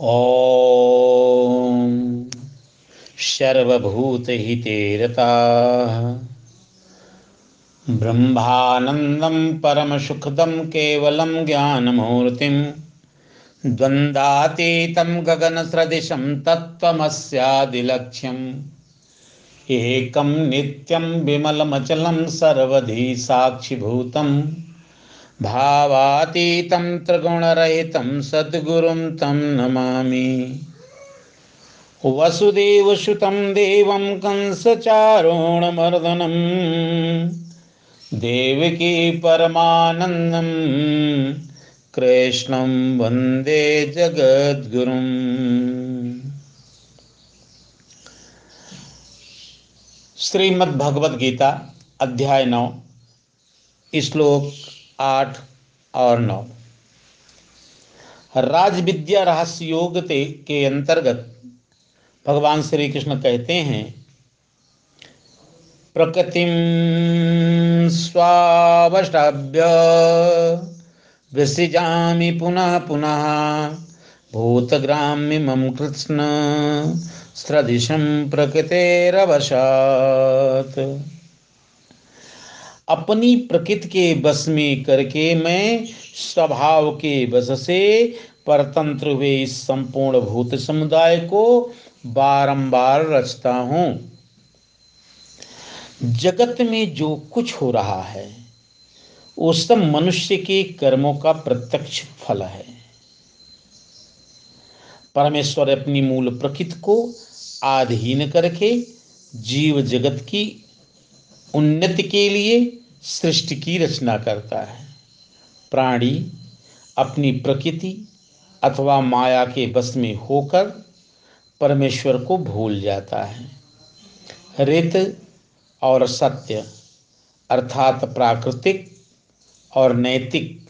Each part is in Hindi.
ॐ सर्वभूतहिते रताः ब्रह्मानन्दं परमसुखदं केवलं ज्ञानमूर्तिं। द्वन्द्वातीतं गगनसदृशं तत्त्वमस्यादिलक्ष्यम्। एकं नित्यं विमलमचलं सर्वधी साक्षिभूतं भावातीतं त्रिगुणरहितं सद्गुरुं तं नमामि। वसुदेवसुतं देवं कंसचारोणमर्दनं, देवकी परमानन्दं, कृष्णं वंदे जगद्गुरुम्। श्रीमद् भगवद गीता अध्याय नौ, श्लोक आठ और नौ। राज विद्या रहस्य योग के अंतर्गत भगवान श्री कृष्ण कहते हैं प्रकृतिम स्वावष्टाभ्य, विसृजामि पुनः पुनः, भूतग्राम्य मम कृष्ण सदृशम प्रकृतेरवशात। अपनी प्रकृति के बस में करके मैं स्वभाव के बस से परतंत्र हुए इस संपूर्ण भूत समुदाय को बारंबार रचता हूँ। जगत में जो कुछ हो रहा है, वो सब मनुष्य के कर्मों का प्रत्यक्ष फल है। परमेश्वर अपनी मूल प्रकृति को आधीन करके जीव जगत की उन्नति के लिए सृष्टि की रचना करता है। प्राणी अपनी प्रकृति अथवा माया के बस में होकर परमेश्वर को भूल जाता है। रित और सत्य अर्थात प्राकृतिक और नैतिक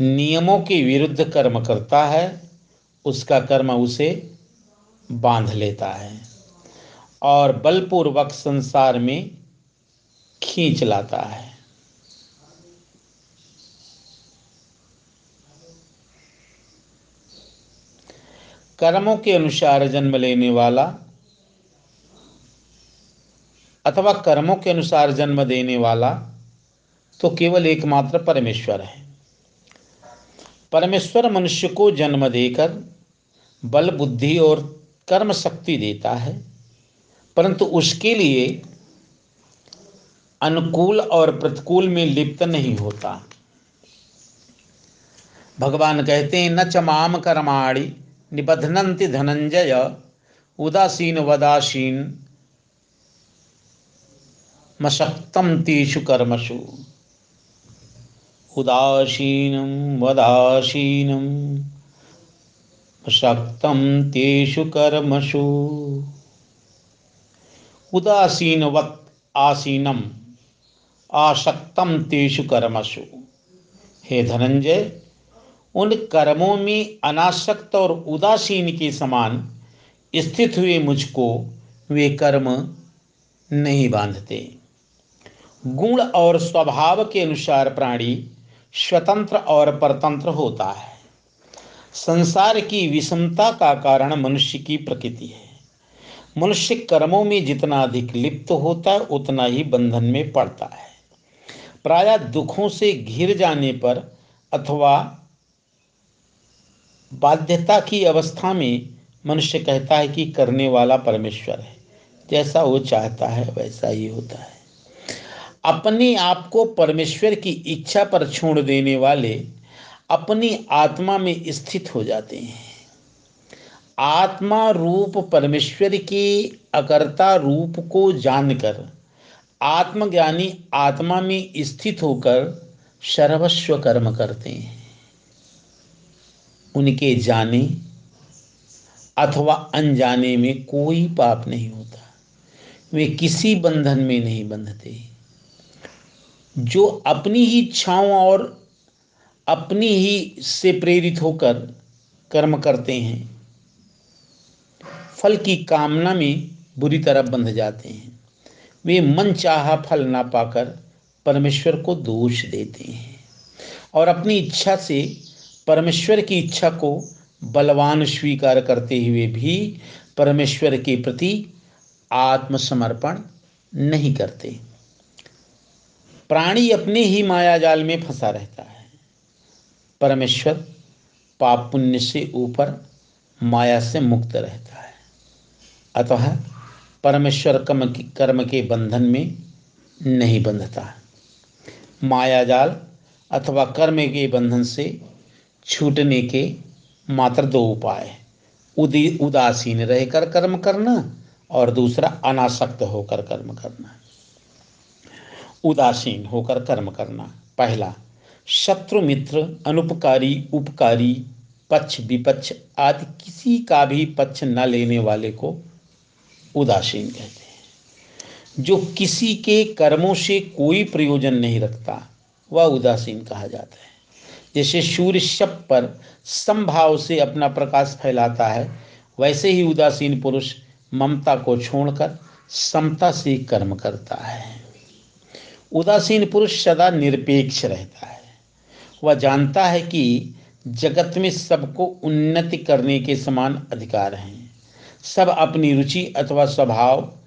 नियमों के विरुद्ध कर्म करता है, उसका कर्म उसे बाँध लेता है और बलपूर्वक संसार में खींच लाता है। कर्मों के अनुसार जन्म लेने वाला अथवा कर्मों के अनुसार जन्म देने वाला तो केवल एकमात्र परमेश्वर है। परमेश्वर मनुष्य को जन्म देकर बल, बुद्धि और कर्म शक्ति देता है, परंतु उसके लिए अनुकूल और प्रतिकूल में लिप्त नहीं होता। भगवान कहते हैं, न चमाम कर्माणि निबधनंति धनंजय, उदासीन वदासीन मशक्तम तेषु कर्मसु उदासीनं वदासीनं शक्तं तेषु कर्मसु उदासीनवत् आसीनम आसक्तम तेषु कर्मसु हे धनंजय उन कर्मों में अनासक्त और उदासीन के समान स्थित हुए मुझको वे कर्म नहीं बांधते। गुण और स्वभाव के अनुसार प्राणी स्वतंत्र और परतंत्र होता है। संसार की विषमता का कारण मनुष्य की प्रकृति है। मनुष्य कर्मों में जितना अधिक लिप्त होता है, उतना ही बंधन में पड़ता है। प्राय दुखों से घिर जाने पर अथवा बाध्यता की अवस्था में मनुष्य कहता है कि करने वाला परमेश्वर है। जैसा वो चाहता है, वैसा ही होता है। अपने आप को परमेश्वर की इच्छा पर छोड़ देने वाले अपनी आत्मा में स्थित हो जाते हैं। आत्मा रूप परमेश्वर के अकर्ता रूप को जानकर, आत्मज्ञानी आत्मा में स्थित होकर सर्वस्व कर्म करते हैं। उनके जाने अथवा अनजाने में कोई पाप नहीं होता। वे किसी बंधन में नहीं बंधते। जो अपनी ही इच्छाओं और अपनी ही से प्रेरित होकर कर्म करते हैं, फल की कामना में बुरी तरह बंध जाते हैं। वे मन चाहा फल ना पाकर परमेश्वर को दोष देते हैं और अपनी इच्छा से परमेश्वर की इच्छा को बलवान स्वीकार करते हुए भी परमेश्वर के प्रति आत्मसमर्पण नहीं करते। प्राणी अपने ही माया जाल में फंसा रहता है। परमेश्वर पाप पुण्य से ऊपर माया से मुक्त रहता है। अतः परमेश्वर कर्म की कर्म के बंधन में नहीं बंधता। माया जाल अथवा कर्म के बंधन से छूटने के मात्र दो उपाय उदी उदासीन रहकर कर्म करना और दूसरा, अनासक्त होकर कर्म करना। उदासीन होकर कर्म करना। पहला, शत्रु, मित्र, अनुपकारी, उपकारी, पक्ष, विपक्ष आदि किसी का भी पक्ष न लेने वाले को उदासीन कहते हैं। जो किसी के कर्मों से कोई प्रयोजन नहीं रखता, वह उदासीन कहा जाता है। जैसे सूर्य शब पर संभाव से अपना प्रकाश फैलाता है, वैसे ही उदासीन पुरुष ममता को छोड़कर समता से कर्म करता है। उदासीन पुरुष सदा निरपेक्ष रहता है। वह जानता है कि जगत में सबको उन्नति करने के समान अधिकार हैं। सब अपनी रुचि अथवा स्वभाव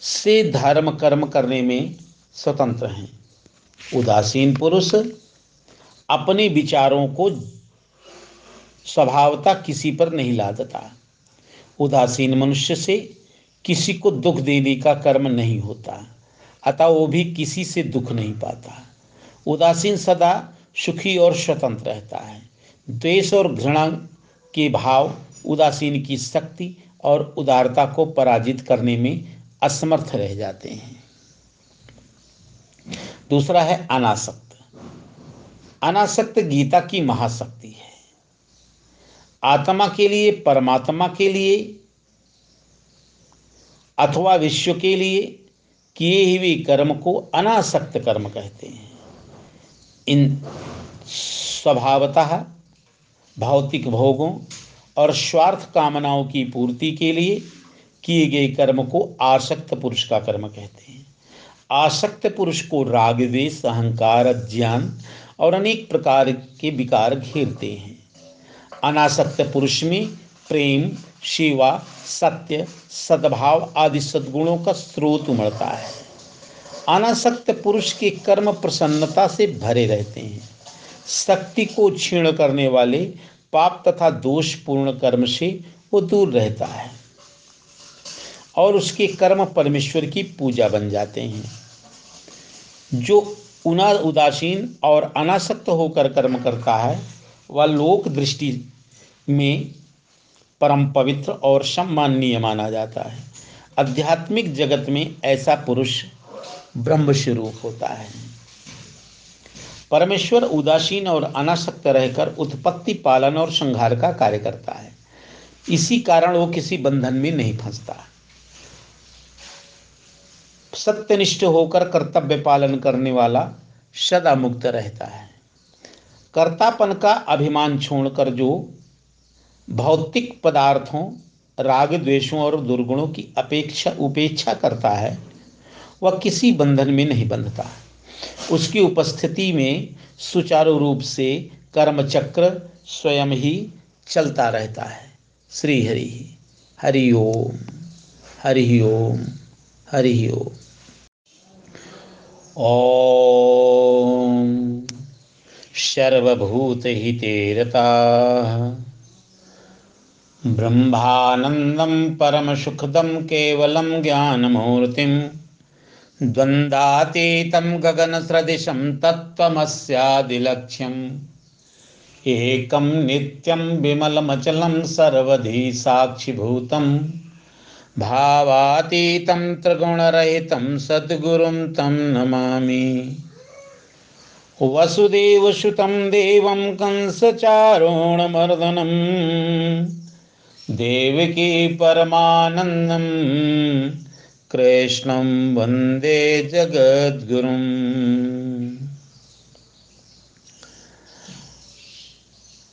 से धर्म कर्म करने में स्वतंत्र हैं। उदासीन पुरुष अपने विचारों को स्वभावता किसी पर नहीं लादता। उदासीन मनुष्य से किसी को दुख देने का कर्म नहीं होता, अतः वो भी किसी से दुख नहीं पाता। उदासीन सदा सुखी और स्वतंत्र रहता है। द्वेष और घृणा के भाव उदासीन की शक्ति और उदारता को पराजित करने में असमर्थ रह जाते हैं। दूसरा है अनासक्त। अनासक्त गीता की महाशक्ति है। आत्मा के लिए, परमात्मा के लिए, अथवा विश्व के लिए किए हुए कर्म को अनासक्त कर्म कहते हैं। इन स्वभावतः, भौतिक भोगों और स्वार्थ कामनाओं की पूर्ति के लिए किए गए कर्म को आसक्त पुरुष का कर्म कहते हैं। आसक्त पुरुष को राग, द्वेष, अहंकार, ज्ञान और अनेक प्रकार के विकार घेरते हैं। अनासक्त पुरुष में प्रेम, सेवा, सत्य, सद्भाव आदि सद्गुणों का स्रोत उमड़ता है। अनासक्त पुरुष के कर्म प्रसन्नता से भरे रहते हैं। शक्ति को क्षीण करने वाले पाप तथा दोषपूर्ण कर्म से वो दूर रहता है और उसके कर्म परमेश्वर की पूजा बन जाते हैं। जो उना उदासीन और अनासक्त होकर कर्म करता है, वह लोक दृष्टि में परम पवित्र और सम्माननीय माना जाता है। आध्यात्मिक जगत में ऐसा पुरुष ब्रह्म स्वरूप होता है। परमेश्वर उदासीन और अनासक्त रहकर उत्पत्ति, पालन और संहार का कार्य करता है। इसी कारण वो किसी बंधन में नहीं फंसता। सत्यनिष्ठ होकर कर्तव्य पालन करने वाला सदा मुक्त रहता है। कर्तापन का अभिमान छोड़कर जो भौतिक पदार्थों, राग द्वेषों और दुर्गुणों की अपेक्षा, उपेक्षा करता है, वह किसी बंधन में नहीं बंधता। उसकी उपस्थिति में सुचारू रूप से कर्मचक्र स्वयं ही चलता रहता है। श्री हरि हरि ओम हरि ओम हरि ओम। ॐ सर्वभूतहिते रताः ब्रह्मानन्दं परमसुखदं केवलं ज्ञानमूर्तिं द्वन्द्वातीतं गगनसदृशं तत्त्वमस्यादिलक्ष्यम् एकं नित्यं विमलमचलं सर्वधी साक्षिभूतम् भावातीतं त्रिगुणरहितं सद्गुरुं तं नमामि। वसुदेवसुतं देवं कंसचारोणमर्दनं, देवकी परमानन्दं, कृष्णं वंदे जगद्गुरुम्।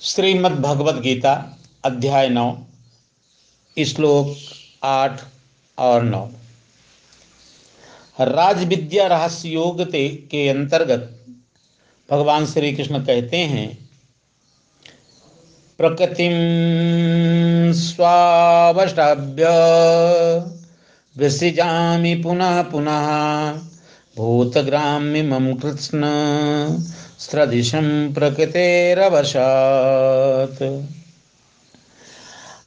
श्रीमद्भगवद्गीता अध्याय नौ, श्लोक आठ और नौ। राज विद्या रहस्य योग के अंतर्गत भगवान श्री कृष्ण कहते हैं, प्रकृतिं स्वावष्टाभ्य विसृजामि पुनः पुनः, भूतग्राम्य मम कृत्स्न सदृशं प्रकृतेरवशात्।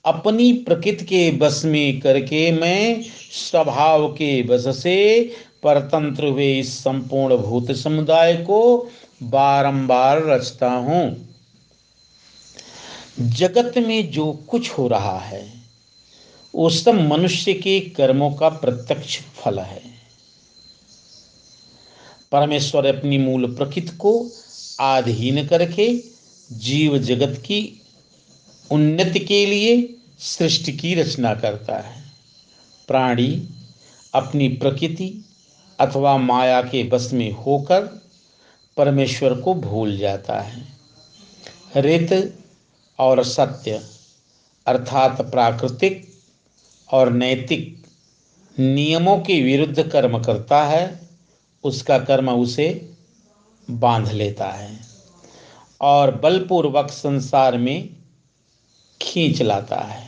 अपनी प्रकृति के बस में करके मैं स्वभाव के बस से परतंत्र हुए इस संपूर्ण भूत समुदाय को बारंबार रचता हूँ। जगत में जो कुछ हो रहा है, वो सब मनुष्य के कर्मों का प्रत्यक्ष फल है। परमेश्वर अपनी मूल प्रकृति को आधीन करके जीव जगत की उन्नति के लिए सृष्टि की रचना करता है। प्राणी अपनी प्रकृति अथवा माया के बस में होकर परमेश्वर को भूल जाता है। रित और सत्य अर्थात प्राकृतिक और नैतिक नियमों के विरुद्ध कर्म करता है, उसका कर्म उसे बाँध लेता है और बलपूर्वक संसार में खींच लाता है।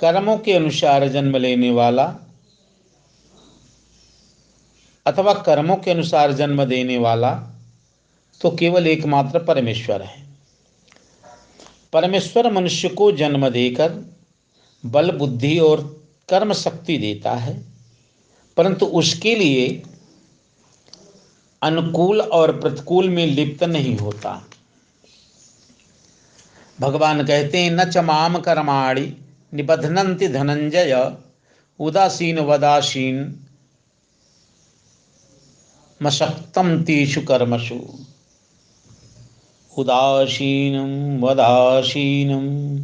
कर्मों के अनुसार जन्म लेने वाला अथवा कर्मों के अनुसार जन्म देने वाला तो केवल एकमात्र परमेश्वर है। परमेश्वर मनुष्य को जन्म देकर बल, बुद्धि और कर्म शक्ति देता है, परंतु उसके लिए अनुकूल और प्रतिकूल में लिप्त नहीं होता। भगवान कहते हैं, न चमाम कर्माणि निबधनंति धनंजय, उदासीन वदासीन मशक्तम तेषु कर्मसु उदासीनं वदासीनं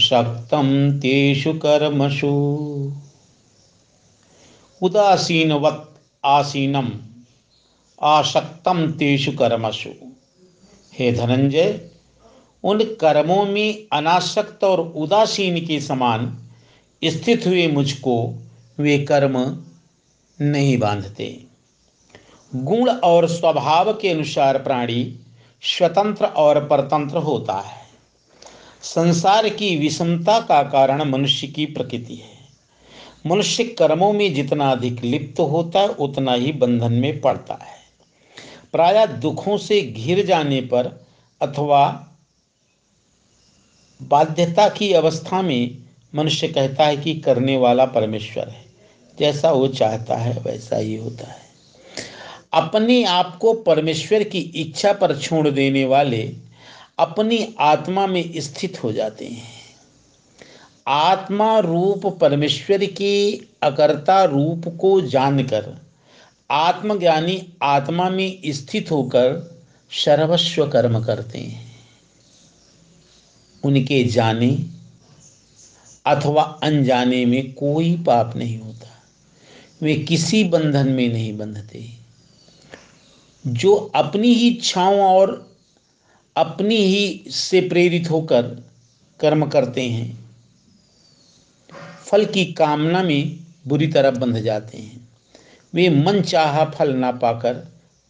शक्तम तेषु कर्मसु उदासीनवत् आसीनम। आसक्तम तेषु कर्मसु। हे धनंजय, उन कर्मों में अनासक्त और उदासीन के समान स्थित हुए मुझको वे कर्म नहीं बांधते। गुण और स्वभाव के अनुसार प्राणी स्वतंत्र और परतंत्र होता है। संसार की विषमता का कारण मनुष्य की प्रकृति है। मनुष्य कर्मों में जितना अधिक लिप्त होता है, उतना ही बंधन में पड़ता है। प्राय दुखों से घिर जाने पर अथवा बाध्यता की अवस्था में मनुष्य कहता है कि करने वाला परमेश्वर है। जैसा वो चाहता है, वैसा ही होता है। अपने आप को परमेश्वर की इच्छा पर छोड़ देने वाले अपनी आत्मा में स्थित हो जाते हैं। आत्मा रूप परमेश्वर के, अकर्ता रूप को जानकर आत्मज्ञानी आत्मा में स्थित होकर सर्वस्व कर्म करते हैं। उनके जाने अथवा अनजाने में कोई पाप नहीं होता। वे किसी बंधन में नहीं बंधते। जो अपनी ही इच्छाओं और अपनी ही से प्रेरित होकर कर्म करते हैं, फल की कामना में बुरी तरह बंध जाते हैं। वे मन चाह फल ना पाकर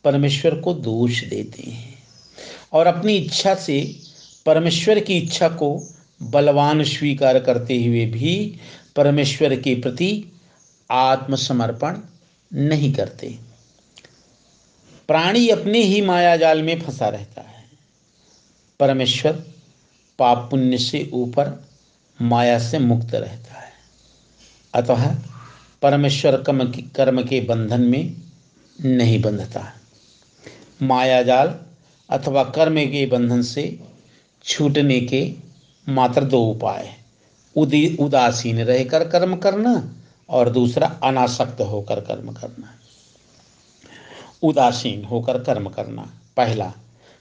परमेश्वर को दोष देते हैं और अपनी इच्छा से परमेश्वर की इच्छा को बलवान स्वीकार करते हुए भी परमेश्वर के प्रति आत्मसमर्पण नहीं करते। प्राणी अपने ही माया जाल में फंसा रहता है। परमेश्वर पाप पुण्य से ऊपर माया से मुक्त रहता है। अतः परमेश्वर कर्म की कर्म के बंधन में नहीं बंधता। माया जाल अथवा कर्म के बंधन से छूटने के मात्र दो उपाय उदी उदासीन रहकर कर्म करना और दूसरा अनासक्त होकर कर्म करना। उदासीन होकर कर्म करना। पहला,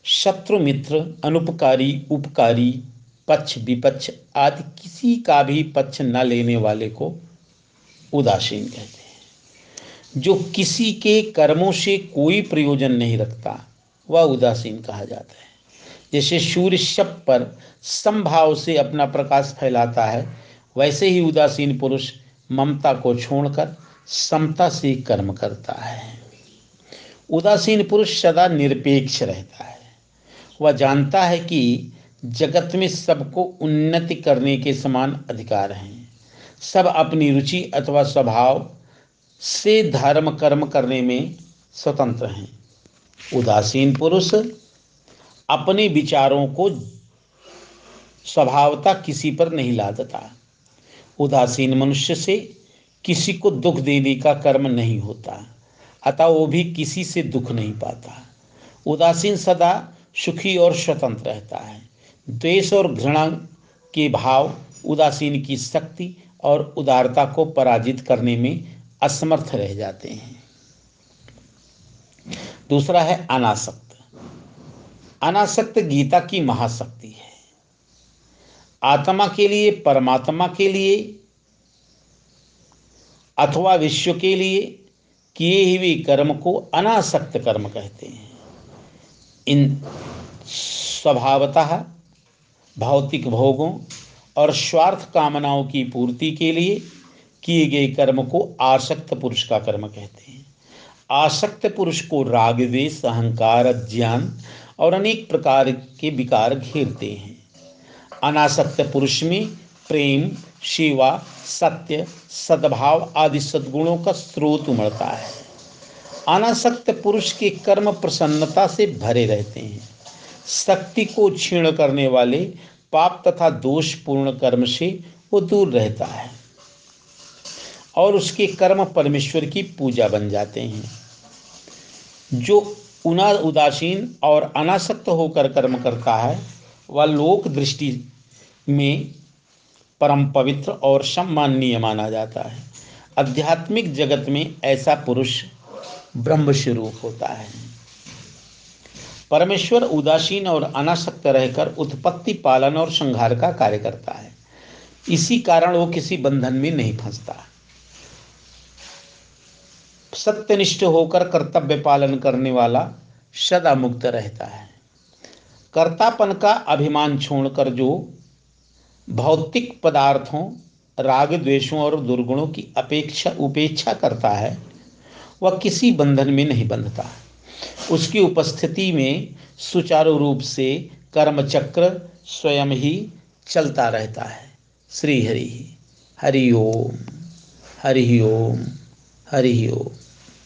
शत्रु मित्र, अनुपकारी, उपकारी, पक्ष विपक्ष आदि किसी का भी पक्ष न लेने वाले को उदासीन कहते हैं। जो किसी के कर्मों से कोई प्रयोजन नहीं रखता, वह उदासीन कहा जाता है। जैसे सूर्य शब पर संभाव से अपना प्रकाश फैलाता है, वैसे ही उदासीन पुरुष ममता को छोड़कर समता से कर्म करता है। उदासीन पुरुष सदा निरपेक्ष रहता है। वह जानता है कि जगत में सबको उन्नति करने के समान अधिकार हैं। सब अपनी रुचि अथवा स्वभाव से धर्म कर्म करने में स्वतंत्र हैं। उदासीन पुरुष अपने विचारों को स्वभावता किसी पर नहीं लादता। उदासीन मनुष्य से किसी को दुख देने का कर्म नहीं होता, अतः वो भी किसी से दुख नहीं पाता। उदासीन सदा सुखी और स्वतंत्र रहता है। द्वेष और घृणा के भाव उदासीन की शक्ति और उदारता को पराजित करने में असमर्थ रह जाते हैं। दूसरा है अनासक्त। अनासक्त गीता की महाशक्ति है। आत्मा के लिए, परमात्मा के लिए, अथवा विश्व के लिए किए हुए कर्म को अनासक्त कर्म कहते हैं। इन स्वभावतः, भौतिक भोगों और स्वार्थ कामनाओं की पूर्ति के लिए किए गए कर्म को आसक्त पुरुष का कर्म कहते हैं। आसक्त पुरुष को राग, द्वेष, अहंकार ज्ञान और अनेक प्रकार के विकार घेरते हैं। अनासक्त पुरुष में प्रेम, सेवा, सत्य, सद्भाव आदि सद्गुणों का स्रोत उमड़ता है। अनासक्त पुरुष के कर्म प्रसन्नता से भरे रहते हैं। शक्ति को क्षीण करने वाले पाप तथा दोषपूर्ण कर्म से वो दूर रहता है और उसके कर्म परमेश्वर की पूजा बन जाते हैं। जो उना उदासीन और अनासक्त होकर कर्म करता है, वह लोक दृष्टि में परम पवित्र और सम्माननीय माना जाता है। आध्यात्मिक जगत में ऐसा पुरुष ब्रह्म स्वरूप होता है। परमेश्वर उदासीन और अनासक्त रहकर उत्पत्ति पालन और संहार का कार्य करता है। इसी कारण वो किसी बंधन में नहीं फंसता। सत्यनिष्ठ होकर कर्तव्य पालन करने वाला सदा मुक्त रहता है। कर्तापन का अभिमान छोड़कर जो भौतिक पदार्थों, राग द्वेषों और दुर्गुणों की अपेक्षा, उपेक्षा करता है, वह किसी बंधन में नहीं बंधता। उसकी उपस्थिति में सुचारू रूप से कर्मचक्र स्वयं ही चलता रहता है। श्री हरि हरि ओम हरि ओम हरि ओम।